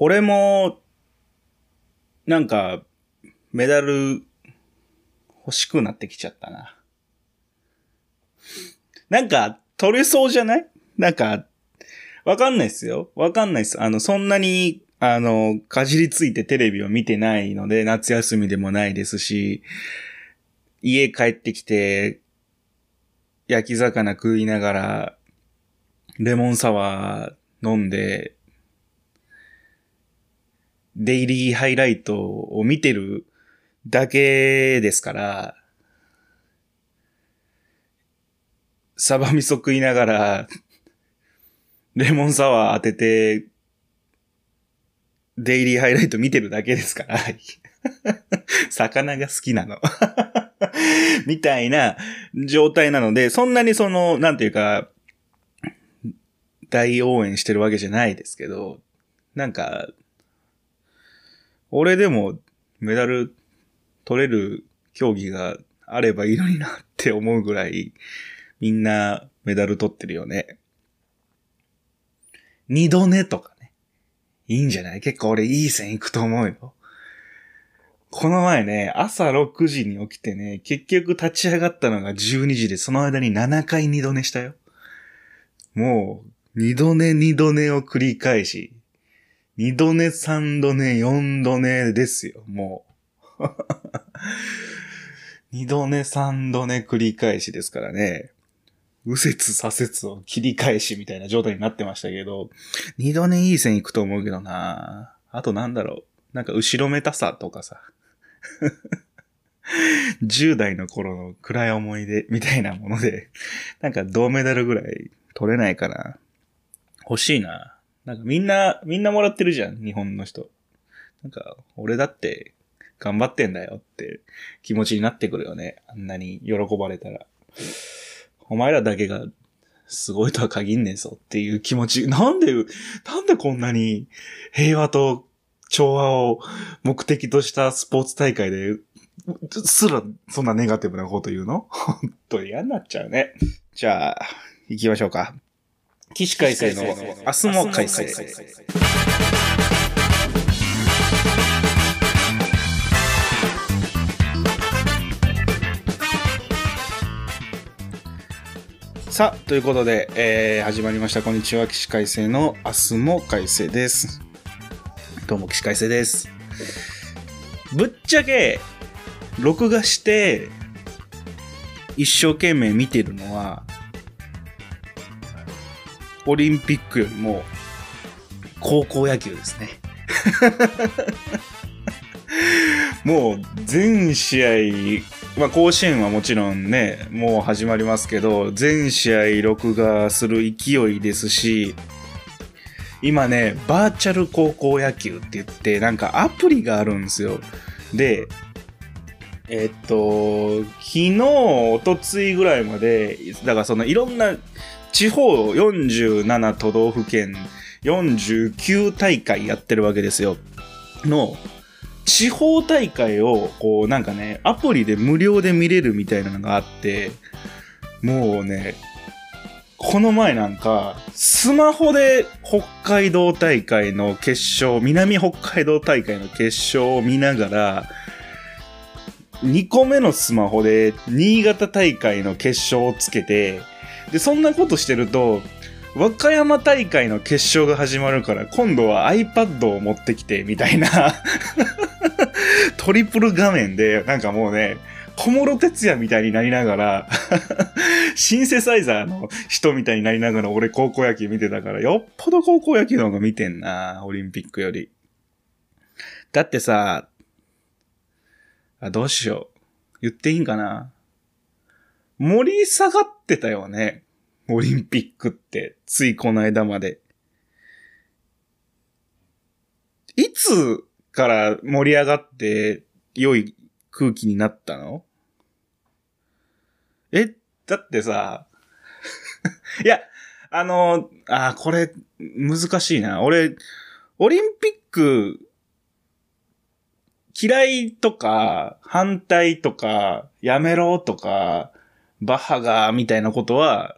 俺も、なんか、メダル欲しくなってきちゃったな。なんか、取れそうじゃない？なんか、わかんないっすよ。わかんないっす。あの、そんなに、あの、かじりついてテレビを見てないので、夏休みでもないですし、家帰ってきて、焼き魚食いながら、レモンサワー飲んで、デイリーハイライトを見てるだけですから、サバ味噌食いながら、レモンサワー当てて、デイリーハイライト見てるだけですから。魚が好きなの。みたいな状態なので、そんなにその、なんていうか、大応援してるわけじゃないですけど、なんか、俺でもメダル取れる競技があればいいのになって思うぐらい、みんなメダル取ってるよね。二度寝とかね。いいんじゃない？結構俺いい線いくと思うよ。この前ね、朝6時に起きてね、結局立ち上がったのが12時で、その間に7回二度寝したよ。もう、二度寝二度寝を繰り返し、二度寝三度寝四度寝ですよ、もう。二度寝三度寝繰り返しですからね。右折左折を切り返しみたいな状態になってましたけど、二度寝いい線いくと思うけどなあとなんだろう。なんか後ろめたさとかさ。10代の頃の暗い思い出みたいなもので、なんか銅メダルぐらい取れないかな。欲しいな。なんかみんな、みんなもらってるじゃん、日本の人。なんか、俺だって頑張ってんだよって気持ちになってくるよね。あんなに喜ばれたら。お前らだけがすごいとは限んねえぞっていう気持ち。なんで、なんでこんなに平和と調和を目的としたスポーツ大会ですらそんなネガティブなこと言うの？本当嫌になっちゃうね。じゃあ、行きましょうか。起死回生の明日も改正。さあ、ということで、えー、始まりました。こんにちは。起死回生の明日も改正です。どうも、起死回生です。ぶっちゃけ、録画して、一生懸命見てるのは、オリンピックよりも、高校野球ですね。もう、全試合、まあ、甲子園はもちろんね、もう始まりますけど、全試合録画する勢いですし、今ね、バーチャル高校野球って言って、なんかアプリがあるんですよ。で、えっと、昨日、おとついぐらいまで、だからそのいろんな地方47都道府県49大会やってるわけですよ。の、地方大会を、こう、なんかね、アプリで無料で見れるみたいなのがあって、もうね、この前なんか、スマホで北海道大会の決勝、南北海道大会の決勝を見ながら、2個目のスマホで新潟大会の決勝をつけて、で、そんなことしてると、和歌山大会の決勝が始まるから、今度は iPad を持ってきて、みたいな トリプル画面で、なんかもうね、小室哲也みたいになりながら シンセサイザーの人みたいになりながら俺高校野球見てたから、よっぽど高校野球の方が見てんな、オリンピックより。だってさ、あ、どうしよう。言っていいんかな盛り下がってたよね。オリンピックって、ついこの間まで。いつから盛り上がって良い空気になったの？え、だってさ、いや、あの、あ、これ、難しいな。俺、オリンピック、嫌いとか、反対とか、やめろとか、バッハが、みたいなことは、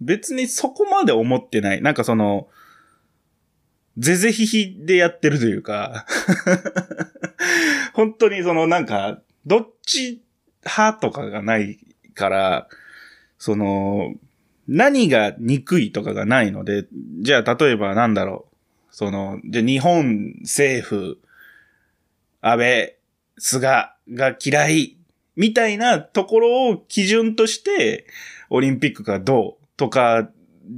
別にそこまで思ってない。なんかその、ぜぜひひでやってるというか 本当にそのなんか、どっち派とかがないから、その、何が憎いとかがないので、じゃあ例えばなんだろう。その、じゃあ日本政府、安倍、菅が嫌い、みたいなところを基準として、オリンピックがどうとか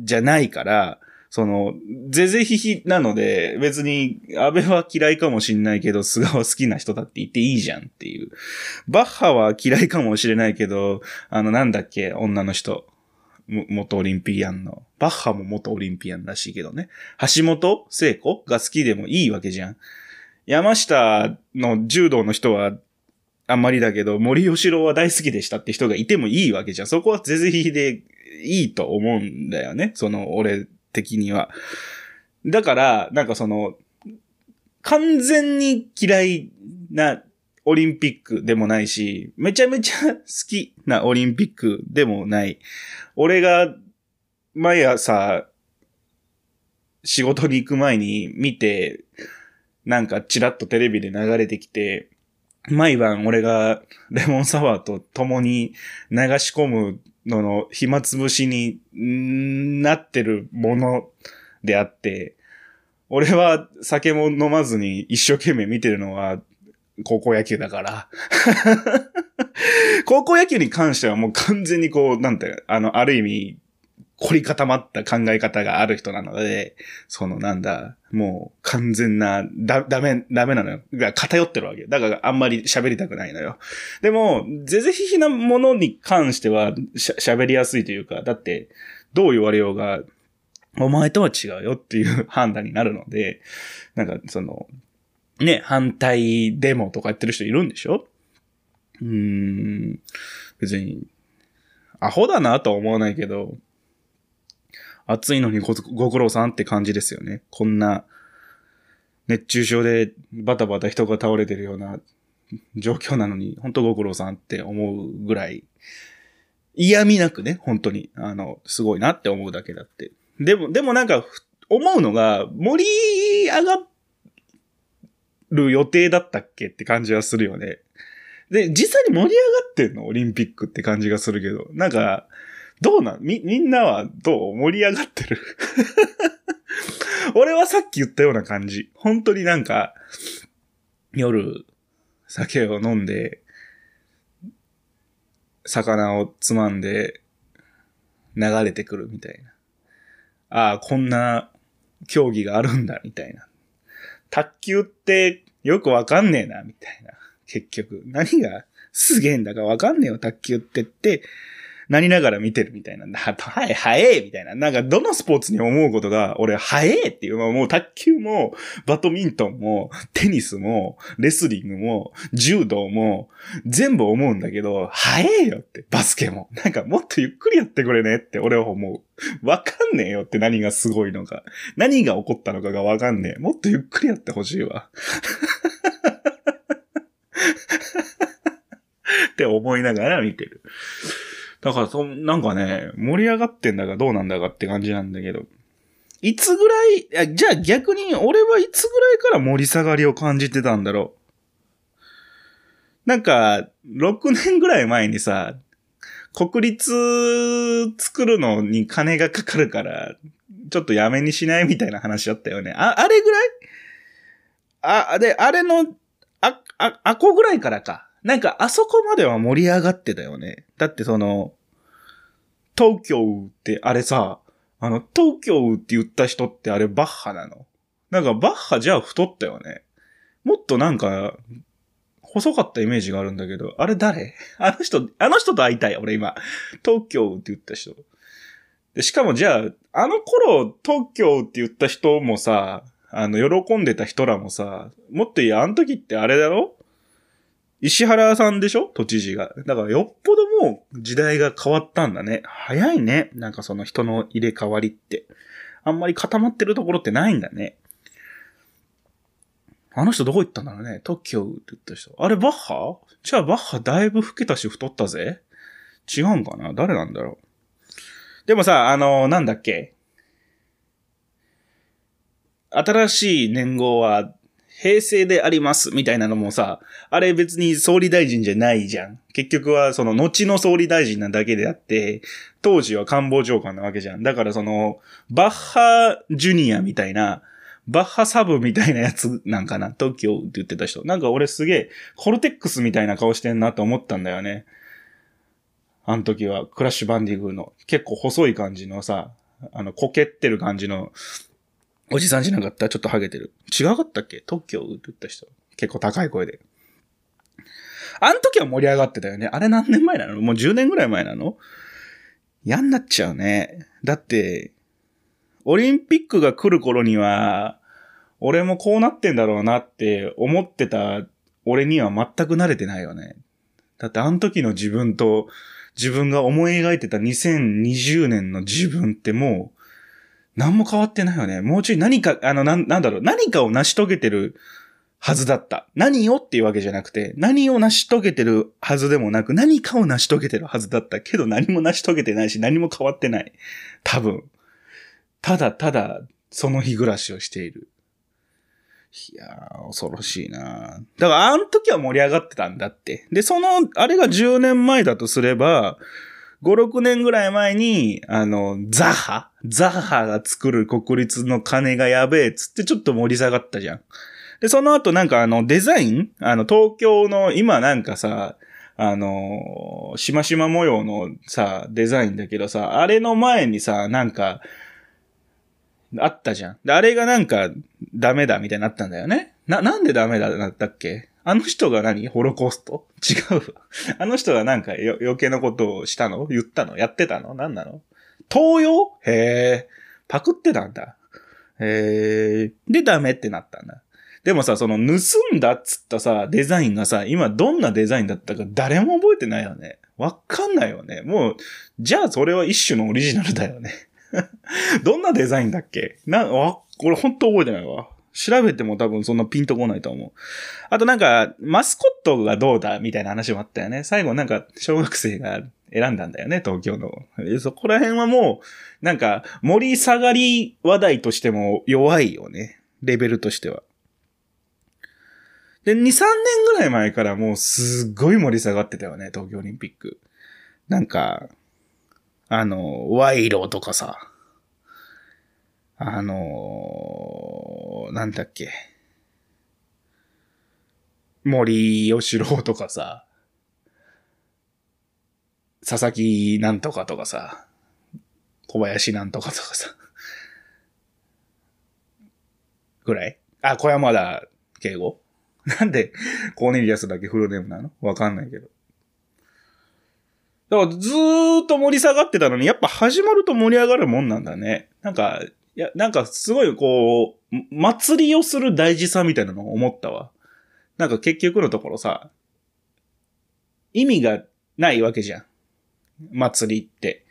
じゃないから、その、ぜぜひひなので、別に安倍は嫌いかもしんないけど、菅は好きな人だって言っていいじゃんっていう。バッハは嫌いかもしれないけど、あの、なんだっけ、女の人。元オリンピアンの。バッハも元オリンピアンらしいけどね。橋本聖子が好きでもいいわけじゃん。山下の柔道の人はあんまりだけど、森吉郎は大好きでしたって人がいてもいいわけじゃん。そこはぜぜひでいいと思うんだよね。その、俺的には。だから、なんかその、完全に嫌いなオリンピックでもないし、めちゃめちゃ好きなオリンピックでもない。俺が毎朝仕事に行く前に見て、なんかチラッとテレビで流れてきて、毎晩俺がレモンサワーと共に流し込むのの暇つぶしになってるものであって、俺は酒も飲まずに一生懸命見てるのは高校野球だから。高校野球に関してはもう完全にこう、なんて、あの、ある意味、凝り固まった考え方がある人なので、そのなんだ、もう完全な、だ、ダメ、ダメなのよ。偏ってるわけよ。だからあんまり喋りたくないのよ。でも、ぜぜひひなものに関しては喋りやすいというか、だって、どう言われようが、お前とは違うよっていう判断になるので、なんかその、ね、反対デモとかやってる人いるんでしょ？うーん、別に、アホだなとは思わないけど、暑いのにごご苦労さんって感じですよね。こんな、熱中症でバタバタ人が倒れてるような状況なのに、本当ご苦労さんって思うぐらい、嫌味なくね、本当に、あの、すごいなって思うだけだって。でも、でもなんか、思うのが、盛り上がる予定だったっけって感じはするよね。で、実際に盛り上がってんの？オリンピックって感じがするけど。なんか、どうなん？み、みんなはどう？盛り上がってる？俺はさっき言ったような感じ。本当になんか、夜、酒を飲んで、魚をつまんで、流れてくるみたいな。ああ、こんな競技があるんだ、みたいな。卓球ってよくわかんねえな、みたいな。結局。何がすげえんだかわかんねえよ、卓球ってって、なりながら見てるみたいな。は、い、早えみたいな。なんか、どのスポーツに思うことが、俺、早えっていう。もう、卓球も、バドミントンも、テニスも、レスリングも、柔道も、全部思うんだけど、早えよって、バスケも。なんか、もっとゆっくりやってくれねって俺は思う。わかんねえよって何がすごいのか。何が起こったのかがわかんねえ。もっとゆっくりやってほしいわ。って思いながら見てる。だからそ、なんかね、盛り上がってんだかどうなんだかって感じなんだけど。いつぐらい、じゃあ逆に俺はいつぐらいから盛り下がりを感じてたんだろう。なんか、6年ぐらい前にさ、国立作るのに金がかかるから、ちょっとやめにしないみたいな話あったよね。あ、あれぐらい？あ、で、あれの、あ、あ、あこぐらいからか。なんか、あそこまでは盛り上がってたよね。だってその、東京ってあれさ、あの、東京って言った人ってあれバッハなの？なんかバッハじゃあ太ったよね。もっとなんか、細かったイメージがあるんだけど、あれ誰？あの人、あの人と会いたい、俺今。東京って言った人。で、しかもじゃあ、あの頃、東京って言った人もさ、あの、喜んでた人らもさ、もっといい、あの時ってあれだろ？石原さんでしょ？都知事が。だからよっぽどもう時代が変わったんだね。早いね。なんかその人の入れ替わりって。あんまり固まってるところってないんだね。あの人どこ行ったんだろうね？特許って言った人。あれバッハ？じゃあバッハだいぶ老けたし太ったぜ。違うんかな？誰なんだろう？でもさ、あの、なんだっけ？新しい年号は平成でありますみたいなのもさ、あれ別に総理大臣じゃないじゃん。結局はその後の総理大臣なだけであって、当時は官房長官なわけじゃん。だからその、バッハジュニアみたいな、バッハサブみたいなやつなんかな？東京って言ってた人。なんか俺すげえ、コルテックスみたいな顔してんなと思ったんだよね。あの時は、クラッシュバンディングの、結構細い感じのさ、あの、こけってる感じのおじさんじゃなかった？ちょっとハゲてる。違かったっけ？特許を打った人。結構高い声で。あの時は盛り上がってたよね。あれ何年前なの？もう10年ぐらい前なの？嫌になっちゃうね。だって、オリンピックが来る頃には、俺もこうなってんだろうなって思ってた俺には全く慣れてないよね。だってあの時の自分と自分が思い描いてた2020年の自分ってもう何も変わってないよね。もうちょい何か、あの、なん、なんだろう、何かを成し遂げてるはずだった。何をっていうわけじゃなくて、何を成し遂げてるはずでもなく、何かを成し遂げてるはずだったけど、何も成し遂げてないし、何も変わってない。多分。ただただ、その日暮らしをしている。いやー、恐ろしいなだから、あの時は盛り上がってたんだって。で、その、あれが10年前だとすれば、5、6年ぐらい前に、あの、ザハザハが作る国立の金がやべえっつってちょっと盛り下がったじゃん。で、その後なんかあの、デザインあの、東京の今なんかさ、あの、しましま模様のさ、デザインだけどさ、あれの前にさ、なんか、あったじゃん。で、あれがなんか、ダメだみたいになったんだよね。な、なんでダメだなったっけ？あの人が何？ホロコースト？違うわ。あの人がなんか余計なことをしたの？言ったの？やってたの？何なの？東洋？へえ。パクってたんだ。へえ。で、ダメってなったんだ。でもさ、その盗んだっつったさ、デザインがさ、今どんなデザインだったか誰も覚えてないよね。わかんないよね。もう、じゃあそれは一種のオリジナルだよね。どんなデザインだっけ？な、わ、これ本当覚えてないわ。調べても多分そんなピンとこないと思う。あとなんか、マスコットがどうだみたいな話もあったよね。最後なんか、小学生が選んだんだよね、東京の。そこら辺はもう、なんか、盛り下がり話題としても弱いよね。レベルとしては。で、2、3年ぐらい前からもうすっごい盛り下がってたよね、東京オリンピック。なんか、あの、賄賂とかさ、あのー、なんだっけ。森吉郎とかさ、佐々木なんとかとかさ、小林なんとかとかさ、ぐらい？あ、小山田敬吾なんでコーネリアスだけフルネームなの？わかんないけど。だからずーっと盛り下がってたのに、やっぱ始まると盛り上がるもんなんだね。なんか、いや、なんかすごいこう、祭りをする大事さみたいなのを思ったわ。なんか結局のところさ、意味がないわけじゃん。祭りって。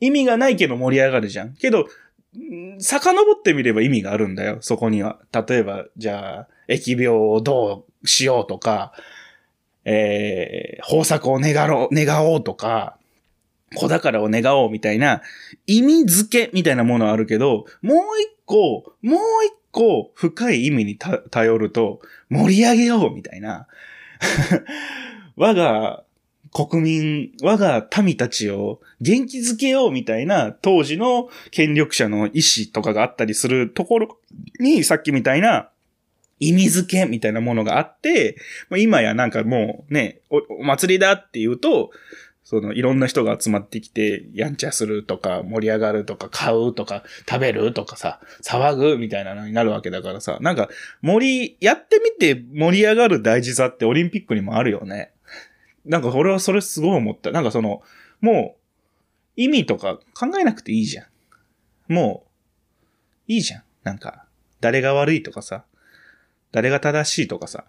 意味がないけど盛り上がるじゃん。けど、遡ってみれば意味があるんだよ、そこには。例えば、じゃあ、疫病をどうしようとか、えー、豊作を願ろう、願おうとか、子宝を願おうみたいな意味付けみたいなものはあるけど、もう一個、もう一個深い意味に頼ると盛り上げようみたいな。我が国民、我が民たちを元気づけようみたいな当時の権力者の意思とかがあったりするところにさっきみたいな意味付けみたいなものがあって、今やなんかもうね、おお祭りだって言うと、そのいろんな人が集まってきて、やんちゃするとか、盛り上がるとか、買うとか、食べるとかさ、騒ぐみたいなのになるわけだからさ、なんか、盛り、やってみて盛り上がる大事さってオリンピックにもあるよね。なんか俺はそれすごい思った。なんかその、もう、意味とか考えなくていいじゃん。もう、いいじゃん。なんか、誰が悪いとかさ、誰が正しいとかさ、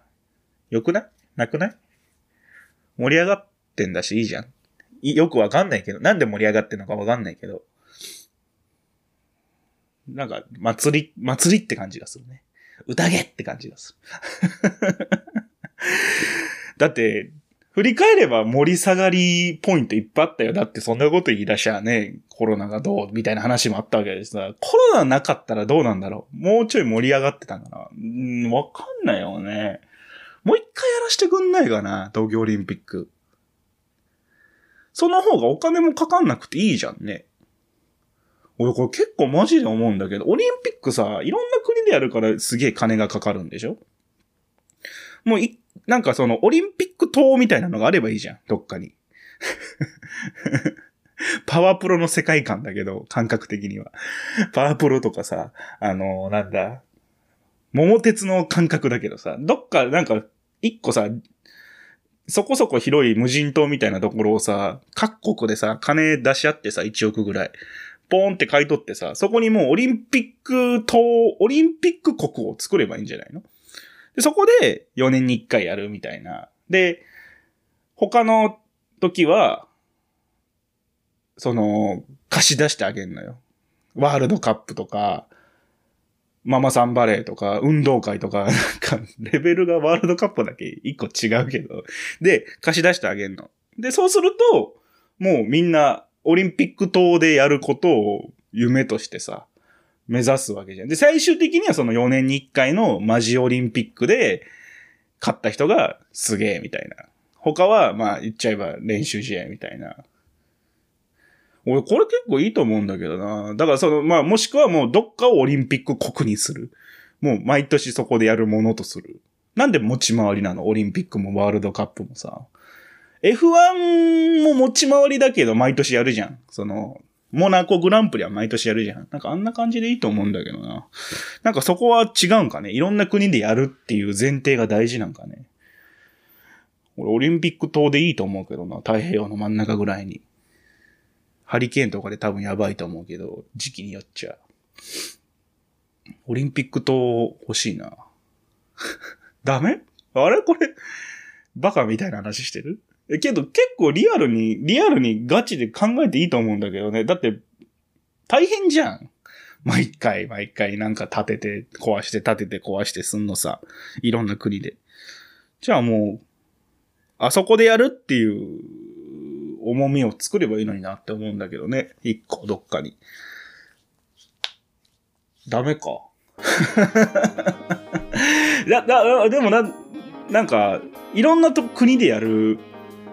よくない？なくない？盛り上がってんだしいいじゃん。よくわかんないけど、なんで盛り上がってんのかわかんないけど、なんか、祭り、祭りって感じがするね。宴って感じがする。だって、振り返れば盛り下がりポイントいっぱいあったよ。だってそんなこと言い出しゃね、コロナがどうみたいな話もあったわけですさ。コロナなかったらどうなんだろうもうちょい盛り上がってたんかなうん、わかんないよね。もう一回やらしてくんないかな東京オリンピック。その方がお金もかかんなくていいじゃんね。俺これ結構マジで思うんだけど、オリンピックさ、いろんな国でやるからすげえ金がかかるんでしょ？もうい、なんかそのオリンピック島みたいなのがあればいいじゃん、どっかに。パワープロの世界観だけど、感覚的には。パワープロとかさ、あのー、なんだ、桃鉄の感覚だけどさ、どっかなんか、一個さ、そこそこ広い無人島みたいなところをさ、各国でさ、金出し合ってさ、1億ぐらい。ポーンって買い取ってさ、そこにもうオリンピック島、オリンピック国を作ればいいんじゃないの？で、そこで4年に1回やるみたいな。で、他の時は、その、貸し出してあげんのよ。ワールドカップとか、ママさんバレーとか、運動会とか、なんか、レベルがワールドカップだけ一個違うけど。で、貸し出してあげんの。で、そうすると、もうみんな、オリンピック島でやることを夢としてさ、目指すわけじゃん。で、最終的にはその4年に1回のマジオリンピックで、勝った人がすげえみたいな。他は、まあ言っちゃえば練習試合みたいな。俺、これ結構いいと思うんだけどな。だからその、まあもしくはもうどっかをオリンピック国にする。もう毎年そこでやるものとする。なんで持ち回りなの？オリンピックもワールドカップもさ。F1 も持ち回りだけど毎年やるじゃん。その、モナコグランプリは毎年やるじゃん。なんかあんな感じでいいと思うんだけどな。なんかそこは違うんかね？いろんな国でやるっていう前提が大事なんかね？俺オリンピック島でいいと思うけどな。太平洋の真ん中ぐらいに。ハリケーンとかで多分やばいと思うけど、時期によっちゃ。オリンピック島欲しいな。ダメ？あれ？これ、バカみたいな話してる？えけど結構リアルに、リアルにガチで考えていいと思うんだけどね。だって、大変じゃん。毎回毎回なんか立てて壊して立てて壊してすんのさ。いろんな国で。じゃあもう、あそこでやるっていう重みを作ればいいのになって思うんだけどね。一個どっかに。ダメか。だ、だ、でもな、なんか、いろんなと国でやる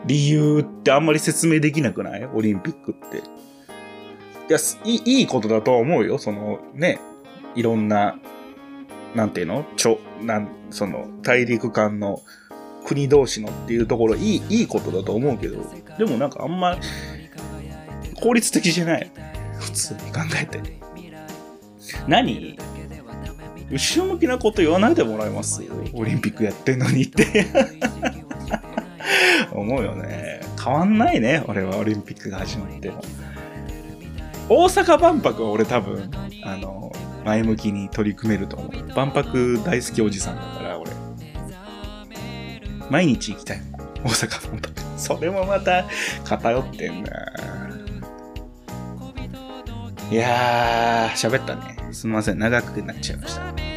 理由ってあんまり説明できなくない？オリンピックって。いや、いい、いことだと思うよ。その、ね、いろんな、なんていうの？ちょ、なん、その、大陸間の国同士のっていうところ、いい、いいことだと思うけど、でもなんかあんま、効率的じゃない。普通に考えて。何？後ろ向きなこと言わないでもらえます？よオリンピックやってんのにって 思うよね。変わんないね、俺はオリンピックが始まっても。大阪万博は俺多分、あの、前向きに取り組めると思う。万博大好きおじさんだから俺。毎日行きたい。大阪万博。それもまた偏ってんな。いやー、喋ったね。すみません。長くなっちゃいました。